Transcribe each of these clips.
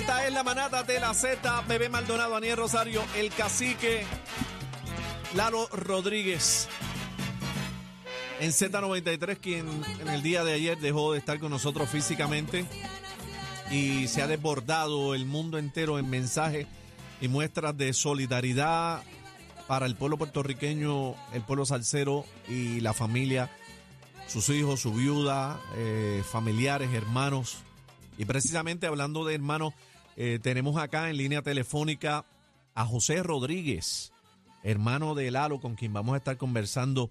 Esta es la manata de la Z, Bebé Maldonado, Aniel Rosario, el cacique, Lalo Rodríguez. En Z93, quien en el día de ayer dejó de estar con nosotros físicamente y se ha desbordado el mundo entero en mensajes y muestras de solidaridad para el pueblo puertorriqueño, el pueblo salsero y la familia, sus hijos, su viuda, eh, familiares, hermanos. Y precisamente hablando de hermanos, eh, tenemos acá en línea telefónica a José Rodríguez, hermano de Lalo, con quien vamos a estar conversando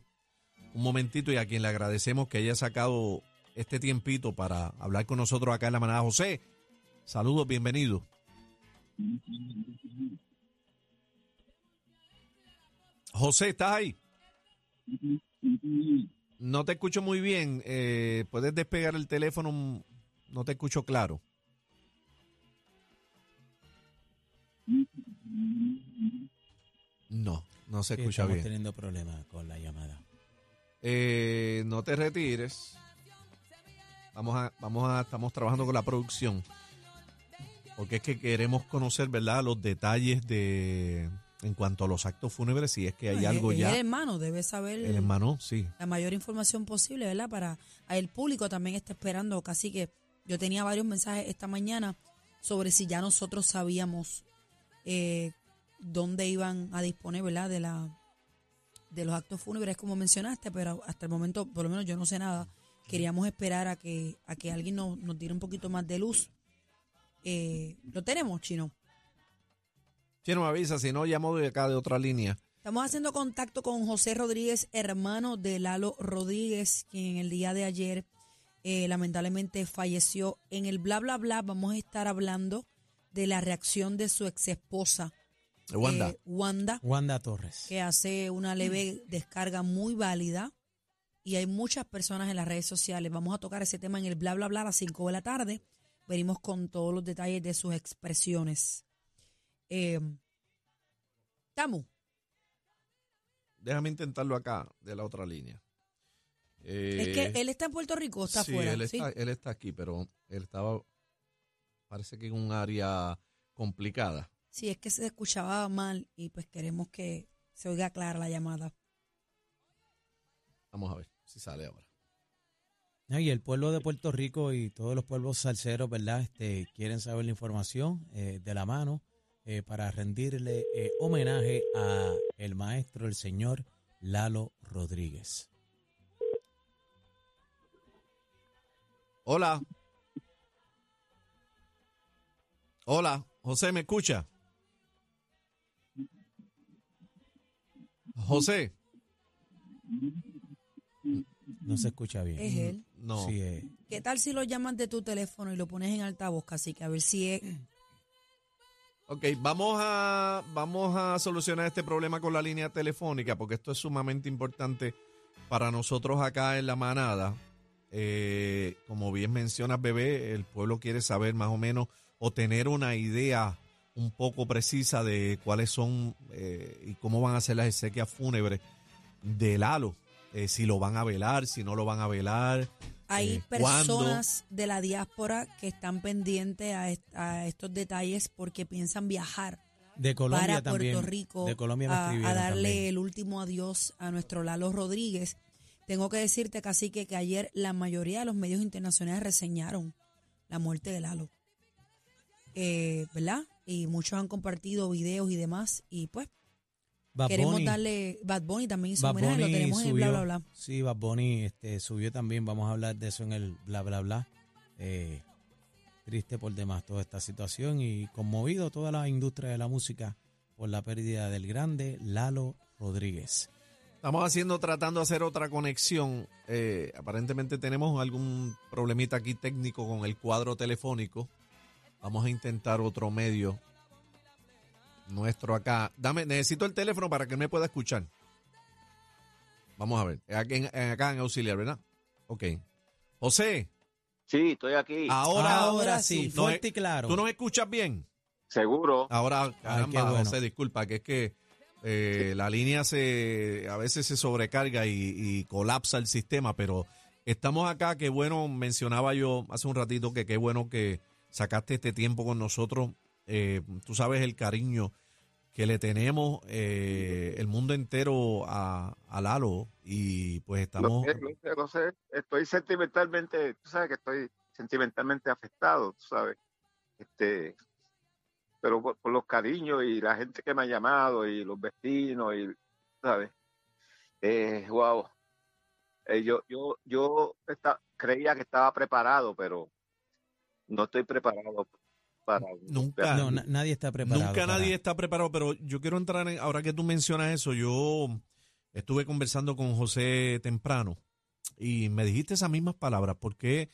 un momentito y a quien le agradecemos que haya sacado este tiempito para hablar con nosotros acá en la manada. José, saludos, bienvenido. José, ¿estás ahí? No te escucho muy bien. Eh, ¿Puedes despegar el teléfono? No te escucho claro. No, no se escucha estamos bien. teniendo problemas con la llamada. Eh, no te retires. Vamos a, vamos a, estamos trabajando con la producción. Porque es que queremos conocer, ¿verdad?, los detalles de, en cuanto a los actos fúnebres, si es que hay No, algo ya. El hermano debe saber El hermano, sí. la mayor información posible, ¿verdad? Para el público también está esperando. Casi que yo tenía varios mensajes esta mañana sobre si ya nosotros sabíamos eh, dónde iban a disponer, ¿verdad? De la de los actos fúnebres, como mencionaste, pero hasta el momento, por lo menos yo no sé nada. Queríamos esperar a que a que alguien nos, nos diera un poquito más de luz. Eh, ¿Lo tenemos, Chino? Si no me avisa, si no, llamo de acá de otra línea. Estamos haciendo contacto con José Rodríguez, hermano de Lalo Rodríguez, quien el día de ayer eh, lamentablemente falleció. En el bla bla bla vamos a estar hablando de la reacción de su ex esposa, Wanda. Wanda, Wanda Torres. que hace una leve descarga muy válida. Y hay muchas personas en las redes sociales. Vamos a tocar ese tema en el bla bla bla a las 5 de la tarde. Venimos con todos los detalles de sus expresiones. Eh, Tamu. Déjame intentarlo acá, de la otra línea. Eh, Es que él está en Puerto Rico, está sí, afuera. Él ¿sí? él está aquí, pero él estaba, parece que en un área complicada. Sí, es que se escuchaba mal y pues queremos que se oiga clara la llamada. Vamos a ver si sale ahora. Y el pueblo de Puerto Rico y todos los pueblos salseros, ¿verdad? Este, quieren saber la información eh, de la mano eh, para rendirle eh, homenaje a el maestro, el señor Lalo Rodríguez. Hola. Hola, José, ¿me escucha? José. No se escucha bien. Es él. No. Sí, eh, ¿Qué tal si lo llamas de tu teléfono y lo pones en altavoz, casi que a ver si es... Ok, vamos a, vamos a solucionar este problema con la línea telefónica porque esto es sumamente importante para nosotros acá en la manada. Eh, como bien mencionas, bebé, el pueblo quiere saber más o menos o tener una idea un poco precisa de cuáles son eh, y cómo van a ser las exequias fúnebres de Lalo. Eh, si lo van a velar, si no lo van a velar. Hay eh, ¿cuándo? personas de la diáspora que están pendientes a, est- a estos detalles porque piensan viajar de Colombia para también. Puerto Rico de Colombia a, darle también. el último adiós a nuestro Lalo Rodríguez. Tengo que decirte, Cacique, que ayer la mayoría de los medios internacionales reseñaron la muerte de Lalo. Eh, ¿Verdad? Y muchos han compartido videos y demás. Y pues Bad queremos Bunny- darle. Bad Bunny también hizo Bad homenaje, lo tenemos en subió- bla, bla, bla. Sí, Bad Bunny este, subió también, vamos a hablar de eso en el bla, bla, bla. Eh, triste por demás toda esta situación y conmovido toda la industria de la música por la pérdida del grande Lalo Rodríguez. Estamos haciendo, tratando de hacer otra conexión. Eh, aparentemente tenemos algún problemita aquí técnico con el cuadro telefónico. Vamos a intentar otro medio nuestro acá. Dame, necesito el teléfono para que me pueda escuchar. Vamos a ver. Aquí en- en- acá en auxiliar, ¿verdad? Ok. José, Sí, estoy aquí. ahora, Ahora sí, no fuerte y claro. ¿Tú nos escuchas bien? Seguro. Ahora, caramba, bueno. José, disculpa, que es que eh, la línea se a veces se sobrecarga y, y colapsa el sistema, pero estamos acá, qué bueno, mencionaba yo hace un ratito que qué bueno que sacaste este tiempo con nosotros. Eh, tú sabes el cariño que le tenemos eh, el mundo entero a, a Lalo y pues estamos... Lo sé. Estoy sentimentalmente, tú sabes que estoy sentimentalmente afectado, tú sabes. Este, pero por, los cariños y la gente que me ha llamado y los vecinos y, ¿sabes? Eh, wow. Eh, yo yo, yo esta- creía que estaba preparado, pero no estoy preparado para... Nunca. No, nadie está preparado. Nunca para- nadie está preparado, pero yo quiero entrar en, ahora que tú mencionas eso, yo estuve conversando con José temprano y me dijiste esas mismas palabras. ¿Por qué,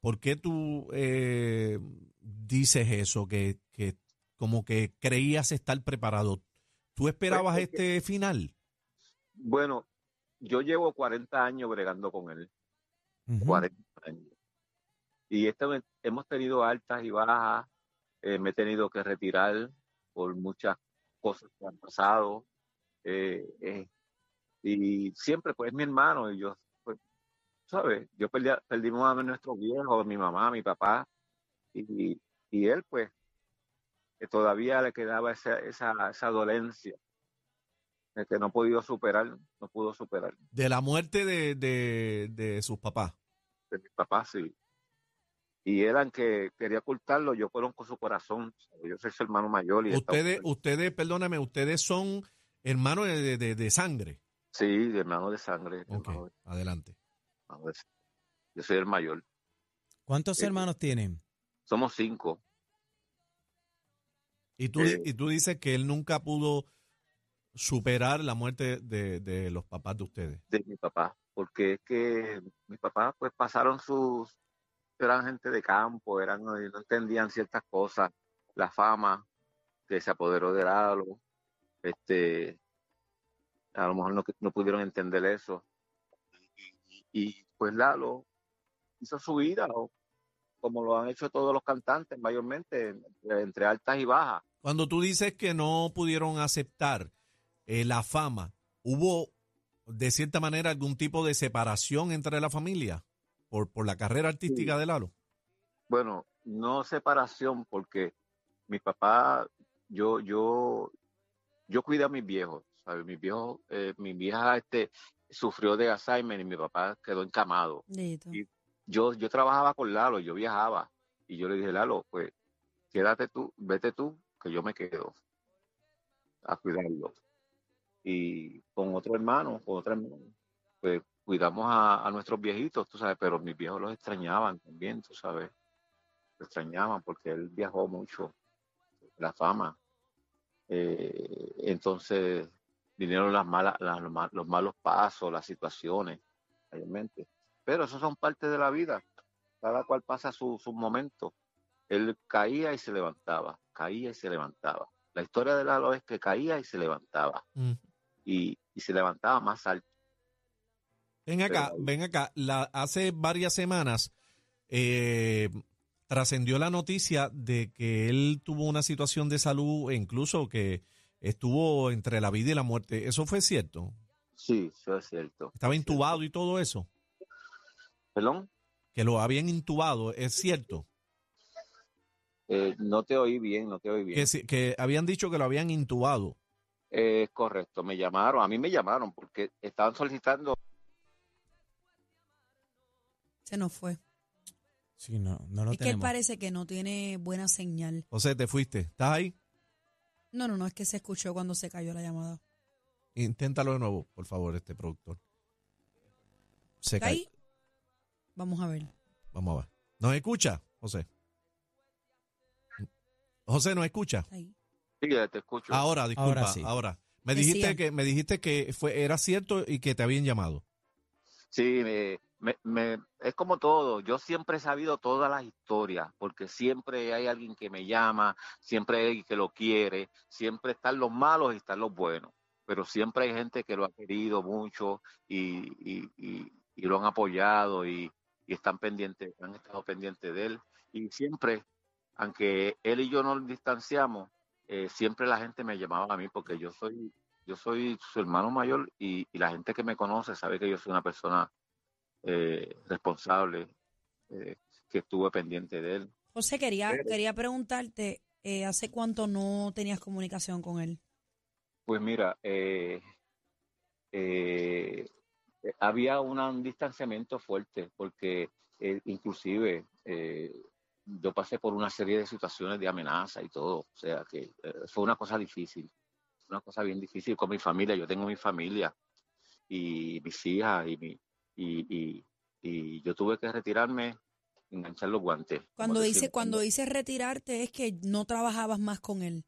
por qué tú eh, dices eso? Que, que como que creías estar preparado. ¿Tú esperabas Pues, que- este final? Bueno, yo llevo 40 años bregando con él. Ujú. 40 años. Y esto me- hemos tenido altas y bajas, eh, me he tenido que retirar por muchas cosas que han pasado. eh, eh, y siempre, pues, es mi hermano. Y yo, pues, ¿sabes? Yo perdí, perdimos a nuestros viejos, mi mamá, mi papá. Y, y él, pues, que todavía le quedaba esa, esa, esa dolencia eh, que no ha podido superar, no pudo superar. De la muerte de, de, de sus papás. de mi papá, sí. Y él, aunque quería ocultarlo, yo conozco su corazón. Yo soy su hermano mayor. Y Ustedes, ustedes, perdóname, ustedes son hermanos de, de- de sangre. Sí, de hermano de sangre. hermano de- adelante. hermano de sangre. Yo soy el mayor. ¿Cuántos Eh, hermanos tienen? Somos cinco. Y tú, Eh, y tú dices que él nunca pudo superar la muerte de, de los papás de ustedes. de mi papá, porque es que mis papás pues pasaron sus, eran gente de campo, eran, no entendían ciertas cosas, la fama que se apoderó de Lalo, este, a lo mejor no, no pudieron entender eso. Y, pues Lalo hizo su vida, como lo han hecho todos los cantantes mayormente, entre, entre altas y bajas. Cuando tú dices que no pudieron aceptar eh, la fama, ¿hubo de cierta manera algún tipo de separación entre la familia por, por la carrera artística de Lalo? Bueno, no separación porque mi papá, yo, yo, yo cuidé a mis viejos, ¿sabes? Mis viejos, eh, mi vieja este, sufrió de Alzheimer y mi papá quedó encamado. Y- Yo, yo trabajaba con Lalo, yo viajaba y yo le dije, Lalo, pues quédate tú, vete tú, que yo me quedo a cuidarlo. Y con otro hermano, con otro hermano, pues cuidamos a, a nuestros viejitos, tú sabes, pero mis viejos los extrañaban también, tú sabes. Lo extrañaban porque él viajó mucho, la fama. Eh, entonces vinieron las malas, las- los ma- los malos pasos, las situaciones, mayormente. Pero eso son parte de la vida. Cada cual pasa su, su momento. Él caía y se levantaba, caía y se levantaba. La historia de Lalo es que caía y se levantaba. Mm. Y, y se levantaba más alto. Ven acá, Pero- ven acá. La, hace varias semanas eh, trascendió la noticia de que él tuvo una situación de salud e incluso que estuvo entre la vida y la muerte. ¿Eso fue cierto? Sí, eso es cierto. Estaba intubado y todo eso. Perdón, Que lo habían intubado, ¿es cierto? Eh, no te oí bien, no te oí bien. Que, que habían dicho que lo habían intubado. Es correcto, me llamaron, a mí me llamaron porque estaban solicitando Se nos fue. Sí, no, no lo es que él tenemos. parece que no tiene buena señal. José, te fuiste. ¿Estás ahí? No, no, no, es que se escuchó cuando se cayó la llamada. Inténtalo de nuevo, por favor, este productor. Se ¿Está cae. ahí? Vamos a ver. Vamos a ver. ¿Nos escucha, José? José, ¿nos escucha? Ahí. Sí, ya te escucho. Ahora, disculpa, Ahora. Me Decía. dijiste que me dijiste que fue era cierto y que te habían llamado. Sí, me, me- es como todo. Yo siempre he sabido todas las historias, porque siempre hay alguien que me llama, siempre hay alguien que lo quiere, siempre están los malos y están los buenos, pero siempre hay gente que lo ha querido mucho y, y- y- y lo han apoyado y, están pendientes, han estado pendientes de él. Y siempre, aunque él y yo nos distanciamos, eh, siempre la gente me llamaba a mí porque yo soy yo soy su hermano mayor y la gente que me conoce sabe que yo soy una persona eh, responsable, eh, que estuve pendiente de él. José, quería, Pero- quería preguntarte, eh, ¿hace cuánto no tenías comunicación con él? Pues mira, había una- un distanciamiento fuerte porque inclusive yo pasé por una serie de situaciones de amenaza y todo, o sea que fue una cosa difícil, una cosa bien difícil con mi familia, yo tengo mi familia y mis hijas y, mi, y, y, y yo tuve que retirarme, enganchar los guantes. Cuando dice, cuando dices retirarte es que no trabajabas más con él.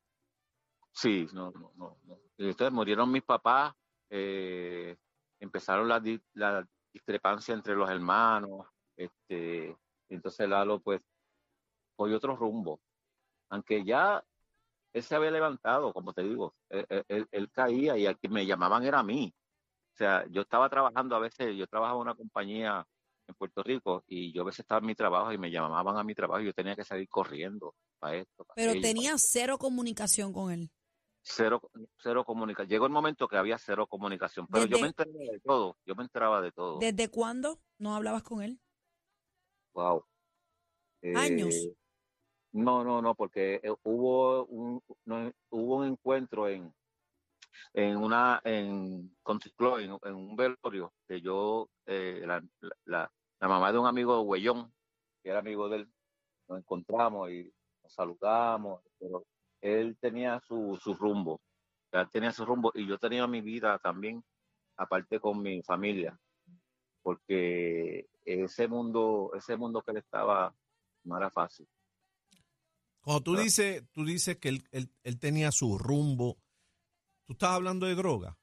Sí, no, no, no. Entonces murieron mis papás, eh, empezaron la, la discrepancia entre los hermanos, este, entonces Lalo pues cogió otro rumbo. Aunque ya él se había levantado, como te digo, él, él- caía y al que me llamaban era a mí. O sea, yo estaba trabajando a veces, yo trabajaba en una compañía en Puerto Rico y yo a veces estaba en mi trabajo y me llamaban a mi trabajo y yo tenía que salir corriendo para esto. para Pero aquello, tenías cero comunicación con él. cero, cero comunicación. Llegó el momento que había cero comunicación, pero yo me enteraba de todo, yo me enteraba de todo. ¿Desde cuándo no hablabas con él? Wow. Años. Eh, no, no, no, porque eh, hubo un, no, hubo un encuentro en, en una, en Country Club, en, en un velorio, que yo, eh, la, la, la mamá de un amigo de Huellón, que era amigo de él, nos encontramos y nos saludamos, pero él tenía su, su rumbo, él tenía su rumbo y yo tenía mi vida también, aparte con mi familia, porque ese mundo, ese mundo que él estaba no era fácil. Cuando tú Ah. dices, tú dices que él, él- él tenía su rumbo, estás hablando de droga.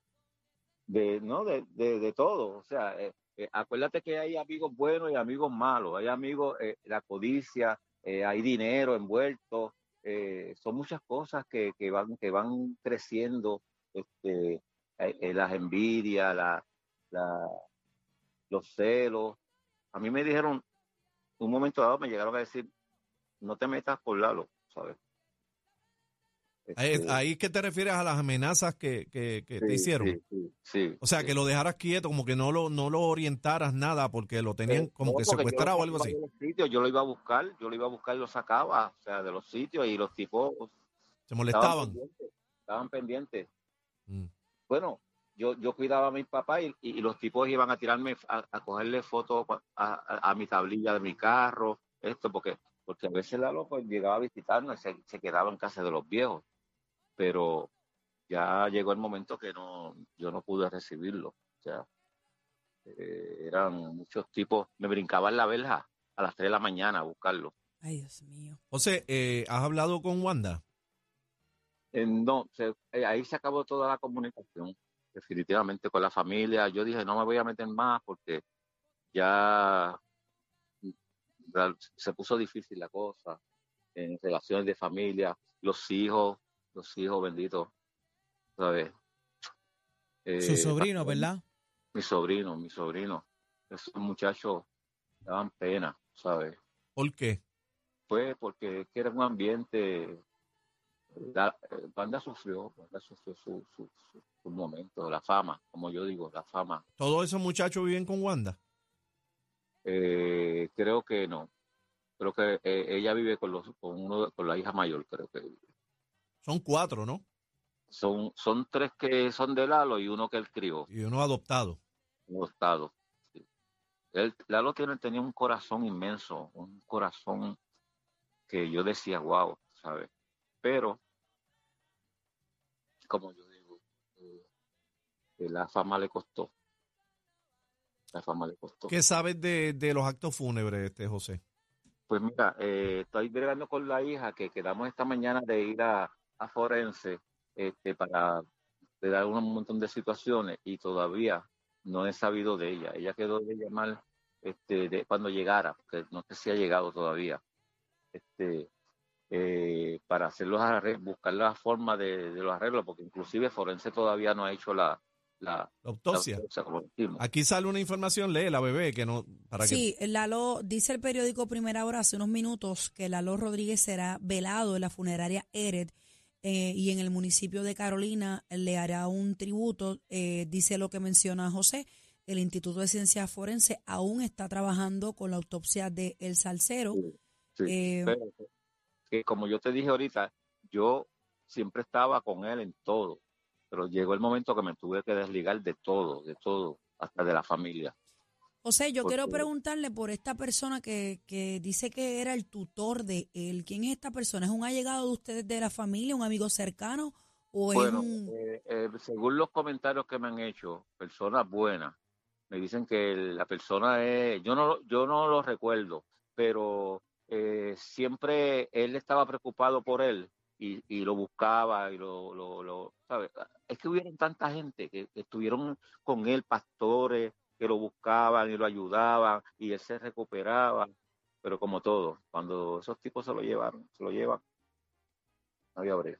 de no de, de, de todo. O sea eh, eh, acuérdate que hay amigos buenos y amigos malos. Hay amigos eh, la codicia hay dinero envuelto. Son muchas cosas que, que van que van creciendo este las envidias la, la los celos. A mí me dijeron un momento dado me llegaron a decir no te metas por Lalo sabes Este, ahí que te refieres a las amenazas que, que- que te hicieron. sí, sí, sí, O sea, que lo dejaras quieto, como que no lo, no lo orientaras nada porque lo tenían Eh, como no, que secuestrado o algo así. sitios, yo lo iba a buscar, yo lo iba a buscar y lo sacaba, o sea, de los sitios y los tipos Se estaban molestaban. pendientes. Estaban pendientes. Mm. Bueno, yo, yo cuidaba a mi papá y, y- y los tipos iban a tirarme, a, a cogerle fotos a, a- a mi tablilla de mi carro, esto, porque, porque a veces Lalo pues, llegaba a visitarnos y se, se quedaba en casa de los viejos, pero ya llegó el momento que no, yo no pude recibirlo, o sea, eh, eran muchos tipos, me brincaban la verja a las 3 de la mañana a buscarlo. Ay, Dios mío. José, eh, ¿has hablado con Wanda? Eh, no, se- eh, ahí se acabó toda la comunicación, definitivamente con la familia. Yo dije, no me voy a meter más porque ya ya se puso difícil la cosa en relaciones de familia, los hijos, los hijos benditos, ¿sabes? Eh, Su sobrino, ¿verdad? Mi sobrino, mi sobrino. Esos muchachos daban pena, ¿sabes? ¿Por qué? Pues porque es que era un ambiente. La, eh, Banda sufrió, Banda sufrió su, su, su- su momento, la fama, como yo digo, la fama. ¿Todos esos muchachos viven con Wanda? Eh, creo que no. Creo que eh, ella vive con los con uno con la hija mayor, creo que vive. Son cuatro, ¿no? son son tres que son de Lalo y uno que él crió, Y uno adoptado. un estado. Sí. Él, Lalo tiene, tenía un corazón inmenso, un corazón que yo decía, wow, ¿sabes? Pero, como yo digo, eh, la fama le costó. La fama le costó. ¿Qué sabes de, de los actos fúnebres, este José? Pues mira, eh, estoy bregando con la hija que quedamos esta mañana de ir a, a Forense este, para de dar un montón de situaciones y todavía no he sabido de ella. Ella quedó de llamar este, de, cuando llegara, porque no sé si ha llegado todavía, este, eh, para hacer los arreglos, buscar la forma de, de los arreglos, porque inclusive Forense todavía no ha hecho la, la, La la autopsia. como. Aquí sale una información, lee la bebé, que no, para que Sí, Lalo, dice el periódico Primera Hora hace unos minutos que Lalo Rodríguez será velado en la funeraria Ered eh, y en el municipio de Carolina le hará un tributo. eh, dice lo que menciona José. El Instituto de Ciencias Forense aún está trabajando con la autopsia de El Salcero. Sí, Eh, pero como yo te dije ahorita, yo siempre estaba con él en todo, pero llegó el momento que me tuve que desligar de todo, de todo, hasta de la familia. José, yo quiero preguntarle por esta persona que, que dice que era el tutor de él. ¿Quién es esta persona? ¿Es un allegado de ustedes de la familia, un amigo cercano o es un... eh, eh, según los comentarios que me han hecho, personas buenas, me dicen que la persona es, yo no, yo no lo recuerdo, pero eh, siempre él estaba preocupado por él y, y lo buscaba y lo, lo, lo ¿sabes? Es que hubieron tanta gente que, que estuvieron con él, pastores que lo buscaban y lo ayudaban y él se recuperaba, pero como todo, cuando esos tipos se lo llevaron, se lo llevan, no había break.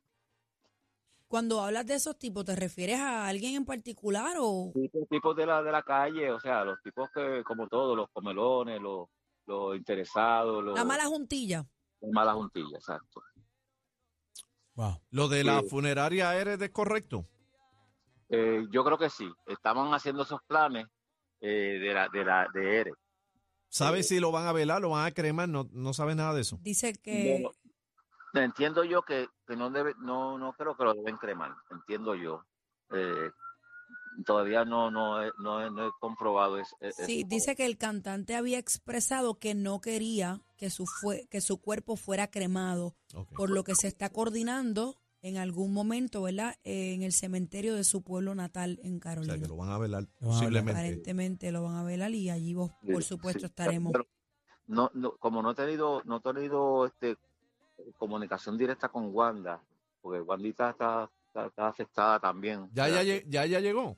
Cuando hablas de esos tipos, ¿te refieres a alguien en particular o...? tipos, tipos de la de la calle, o sea, los tipos que, como todos, los comelones, los, los interesados, los La mala juntilla. las malas juntillas, exacto. Wow. Lo de la Sí. funeraria eres de correcto. Eh, yo creo que sí, estaban haciendo esos planes eh, de la de la de ERE. ¿Sabes si lo van a velar, lo van a cremar? No, no sabes nada de eso. Dice que... No, entiendo yo que, que no debe, no, no creo que lo deben cremar, entiendo yo. Eh, todavía no, no, no, he, no he comprobado es- es- Sí, eso. dice que el cantante había expresado que no quería que su, fue, que su cuerpo fuera cremado, por lo que se está coordinando en algún momento, ¿verdad? Eh, en el cementerio de su pueblo natal en O sea, Carolina. que lo van a velar Lo posiblemente. Aparentemente lo van a velar y allí vos, por supuesto, sí, estaremos. pero no, no, como no he tenido, no he tenido este comunicación directa con Wanda, porque Wandita está, está, está afectada también. ¿Ya, ya, ya llegó?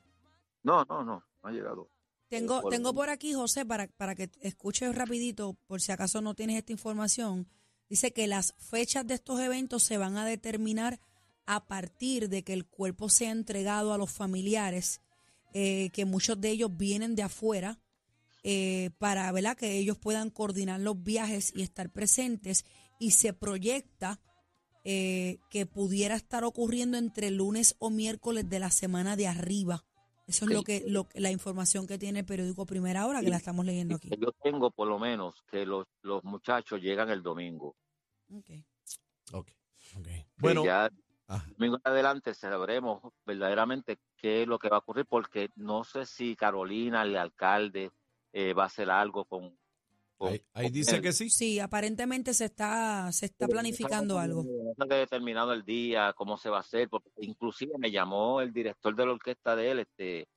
No, no, no, no ha llegado. Tengo, por- tengo por aquí, José, para, para que escuches rapidito, por si acaso no tienes esta información. Dice que las fechas de estos eventos se van a determinar a partir de que el cuerpo sea entregado a los familiares, eh, que muchos de ellos vienen de afuera, eh, para ¿verdad? que ellos puedan coordinar los viajes y estar presentes. Y se proyecta eh, que pudiera estar ocurriendo entre lunes o miércoles de la semana de arriba. Eso es lo que, lo, la información que tiene el periódico Primera Hora, que Sí. la estamos leyendo aquí. Yo tengo por lo menos que los, los muchachos llegan el domingo. Ok. Ok. Ok. Que Bueno, ya ah, domingo en adelante sabremos verdaderamente qué es lo que va a ocurrir, porque no sé si Carolina, el alcalde, eh, va a hacer algo con. con- ahí, ahí con dice él. que sí. Sí, aparentemente se está, se está Pero planificando algo. No se ha determinado el día, cómo se va a hacer, porque inclusive me llamó el director de la orquesta de él, este,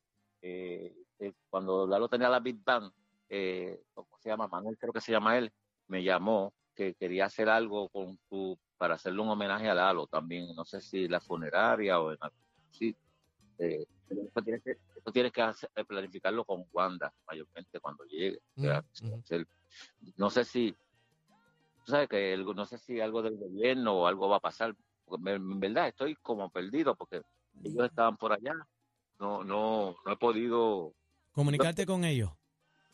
eh, eh, cuando Lalo tenía la Big Band, eh, ¿cómo se llama? Manuel creo que se llama él, me llamó que quería hacer algo con su, para hacerle un homenaje a Lalo también, no sé si la funeraria o en algún sitio. Eh, eso tienes que, eso tienes que hacer- eh, planificarlo con Wanda, mayormente cuando llegue. O sea, hacer- no sé si, tú sabes que algo- no sé si algo del gobierno o algo va a pasar. porque me- En verdad estoy como perdido porque ellos estaban por allá. No, no, no he podido. Comunicarte con ellos.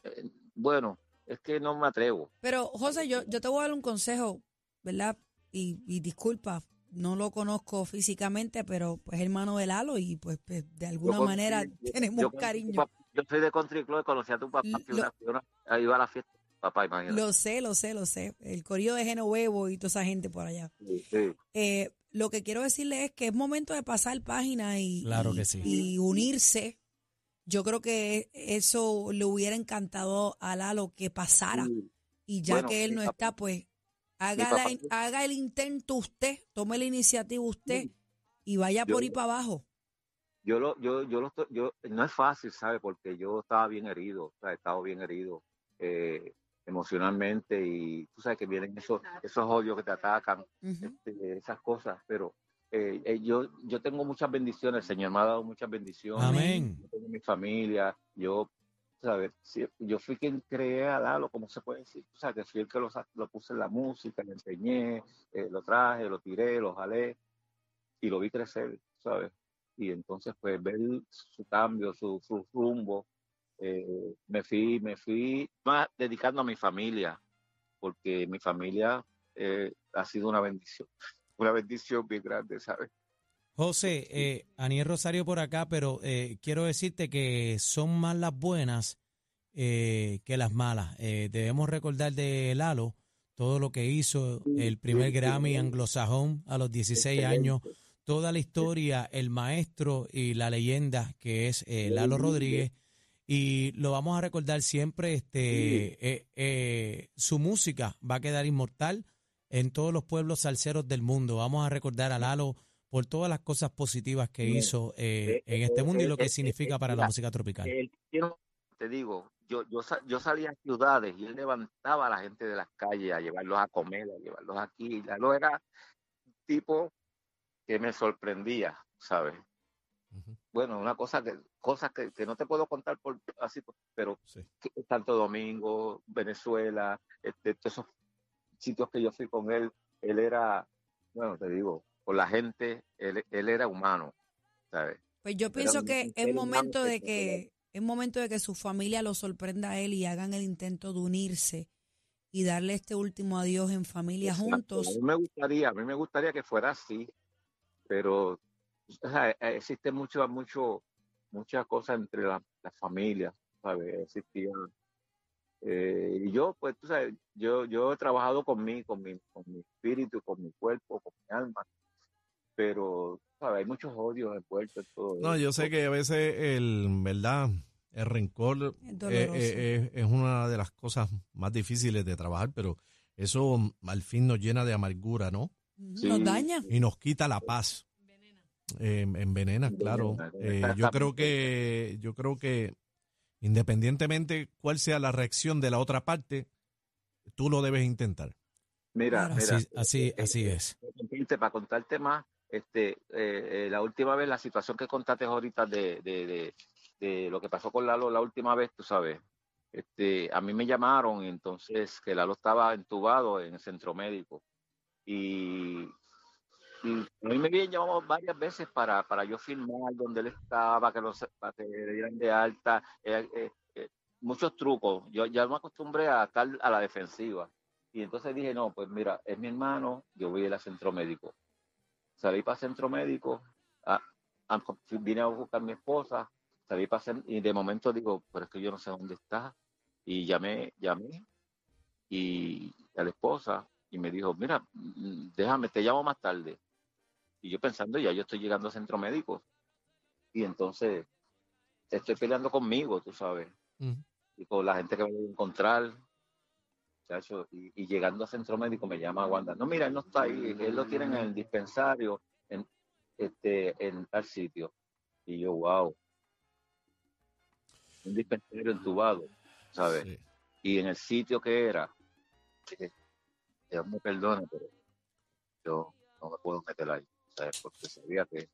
eh, bueno, es que no me atrevo. Pero, José, yo, yo te voy a dar un consejo, ¿verdad? Y, y disculpa, no lo conozco físicamente, pero pues hermano de Lalo y pues, pues, de alguna Yo manera yo- tenemos yo cariño. papá- Yo soy de Country Club, conocí a tu papá, Lo- fui una- una- iba a la fiesta, papá, imagínate. Lo sé, lo sé, lo sé. El corillo de Genovevo y toda esa gente por allá. Sí, sí. Eh, lo que quiero decirle es que es momento de pasar página y, Claro y- que sí. y unirse. Yo creo que eso le hubiera encantado a Lalo que pasara. Sí. Y ya Bueno, que él no está, pues haga, la- haga el intento usted, tome la iniciativa usted Sí. y vaya Yo- por ahí para abajo. yo lo, yo, yo lo estoy, yo, no es fácil, ¿sabes? Porque yo estaba bien herido, o sea, he estado bien herido eh, emocionalmente y tú sabes que vienen esos, esos odios que te atacan, este, esas cosas, pero eh, eh, yo, yo tengo muchas bendiciones, el Señor me ha dado muchas bendiciones, Amén. yo tengo mi familia, yo, ¿sabes? Yo fui quien creé a Lalo, ¿cómo se puede decir? O sea, que fui el que lo, lo puse en la música, le enseñé, eh, lo traje, lo tiré, lo jalé y lo vi crecer, ¿sabes? y entonces pues ver su cambio, su, su rumbo, eh, me fui, me fui más dedicando a mi familia, porque mi familia eh, ha sido una bendición, una bendición bien grande, ¿sabes? José, eh, Aniel Rosario por acá, pero eh, quiero decirte que son más las buenas eh, que las malas. Eh, debemos recordar de Lalo todo lo que hizo, el primer Grammy anglosajón a los 16 años, toda la historia, el maestro y la leyenda que es eh, Lalo Rodríguez. Y lo vamos a recordar siempre, este, eh, eh, su música va a quedar inmortal en todos los pueblos salseros del mundo. Vamos a recordar a Lalo por todas las cosas positivas que hizo en este mundo y lo que significa para la música tropical. Te digo, yo, yo, yo salía a ciudades y él levantaba a la gente de las calles a llevarlos a comer, a llevarlos aquí. Lalo era un tipo que me sorprendía, ¿sabes? Bueno, una cosa que cosas que, no te puedo contar por así, pero Santo Domingo, Venezuela, este, esos sitios que yo fui con él, él era, bueno, te digo, con la gente, él, él era humano, ¿sabes? Pues yo pienso que es momento de que es momento de que su familia lo sorprenda a él y hagan el intento de unirse y darle este último adiós en familia juntos. A mí me gustaría, a mí me gustaría que fuera así, pero e, existe mucho, mucho, muchas cosas entre las la familias, ¿sabes? Existía. Eh, y yo, pues, tú sabes, yo, yo he trabajado con mí, con mi, con mi espíritu, con mi cuerpo, con mi alma, pero, ¿sabes? Hay muchos odios envueltos en todo No, yo sé que a veces el, ¿verdad? El rencor es, eh, eh, una de las cosas más difíciles de trabajar, pero eso al fin nos llena de amargura, ¿no? Nos daña. Y nos quita la paz. Eh, envenena, claro. Eh, yo creo que, yo creo que independientemente cuál sea la reacción de la otra parte, tú lo debes intentar. Mira, mira así, así, eh, es. Para contarte más, este, la última vez, la situación que contaste ahorita de, de, de, lo que pasó con Lalo la última vez, tú sabes, este, a mí me llamaron entonces que Lalo estaba entubado en el centro médico y, a mí me habían llamado varias veces para, para yo filmar donde él estaba, que, para que le dieran de alta, eh, eh, eh, muchos trucos. Yo ya me acostumbré a estar a la defensiva. Y entonces dije, no, pues mira, es mi hermano, yo voy a ir al centro médico. Salí para el centro médico, vine a buscar a mi esposa, salí para y de momento digo, pero es que yo no sé dónde está. Y llamé, llamé, y a la esposa, y me dijo, mira, déjame, te llamo más tarde. Y yo pensando, ya yo estoy llegando al centro médico. Y entonces estoy peleando conmigo, tú sabes. Y con la gente que me voy a encontrar. Y, llegando al centro médico me llama Wanda. No, mira, él no está ahí. Él lo tiene en el dispensario, en, este, en tal sitio. Y yo, wow. Un dispensario entubado, ¿sabes? Y en el sitio que era, Dios me perdone, pero yo no me puedo meter ahí, ¿sabes? Porque sabía que,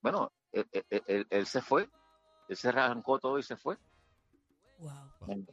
bueno, él, se fue, él se arrancó todo y se fue. Wow.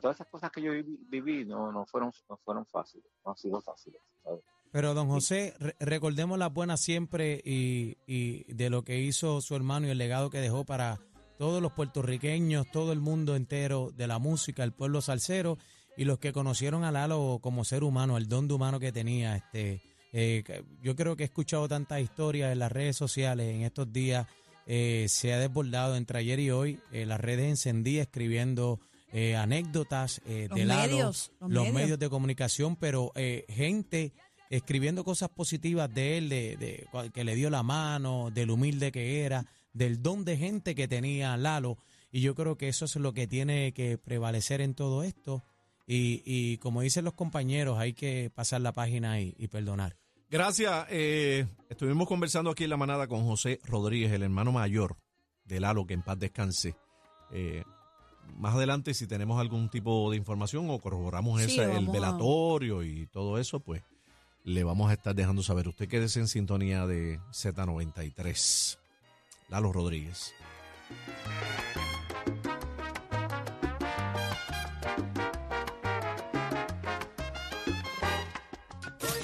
Todas esas cosas que yo viví, no, no, fueron, no fueron fáciles, no han sido fáciles, ¿sabes? Pero don José, recordemos las buenas siempre y, y de lo que hizo su hermano y el legado que dejó para todos los puertorriqueños, todo el mundo entero de la música, el pueblo salsero y los que conocieron a Lalo como ser humano, el don de humano que tenía, este, eh, yo creo que he escuchado tantas historias en las redes sociales en estos días, eh, se ha desbordado entre ayer y hoy, eh, las redes encendidas escribiendo anécdotas de Lalo, los, medios. de comunicación, pero gente escribiendo cosas positivas de él, de, que le dio la mano, del humilde que era, del don de gente que tenía Lalo. Y yo creo que eso es lo que tiene que prevalecer en todo esto. Y, y como dicen los compañeros, hay que pasar la página y, y perdonar. Gracias. Eh, estuvimos conversando aquí en la manada con José Rodríguez, el hermano mayor de Lalo, que en paz descanse. Eh, más adelante, si tenemos algún tipo de información o corroboramos el velatorio y todo eso, pues le vamos a estar dejando saber. Usted quédese en sintonía de Z93. Lalo Rodríguez.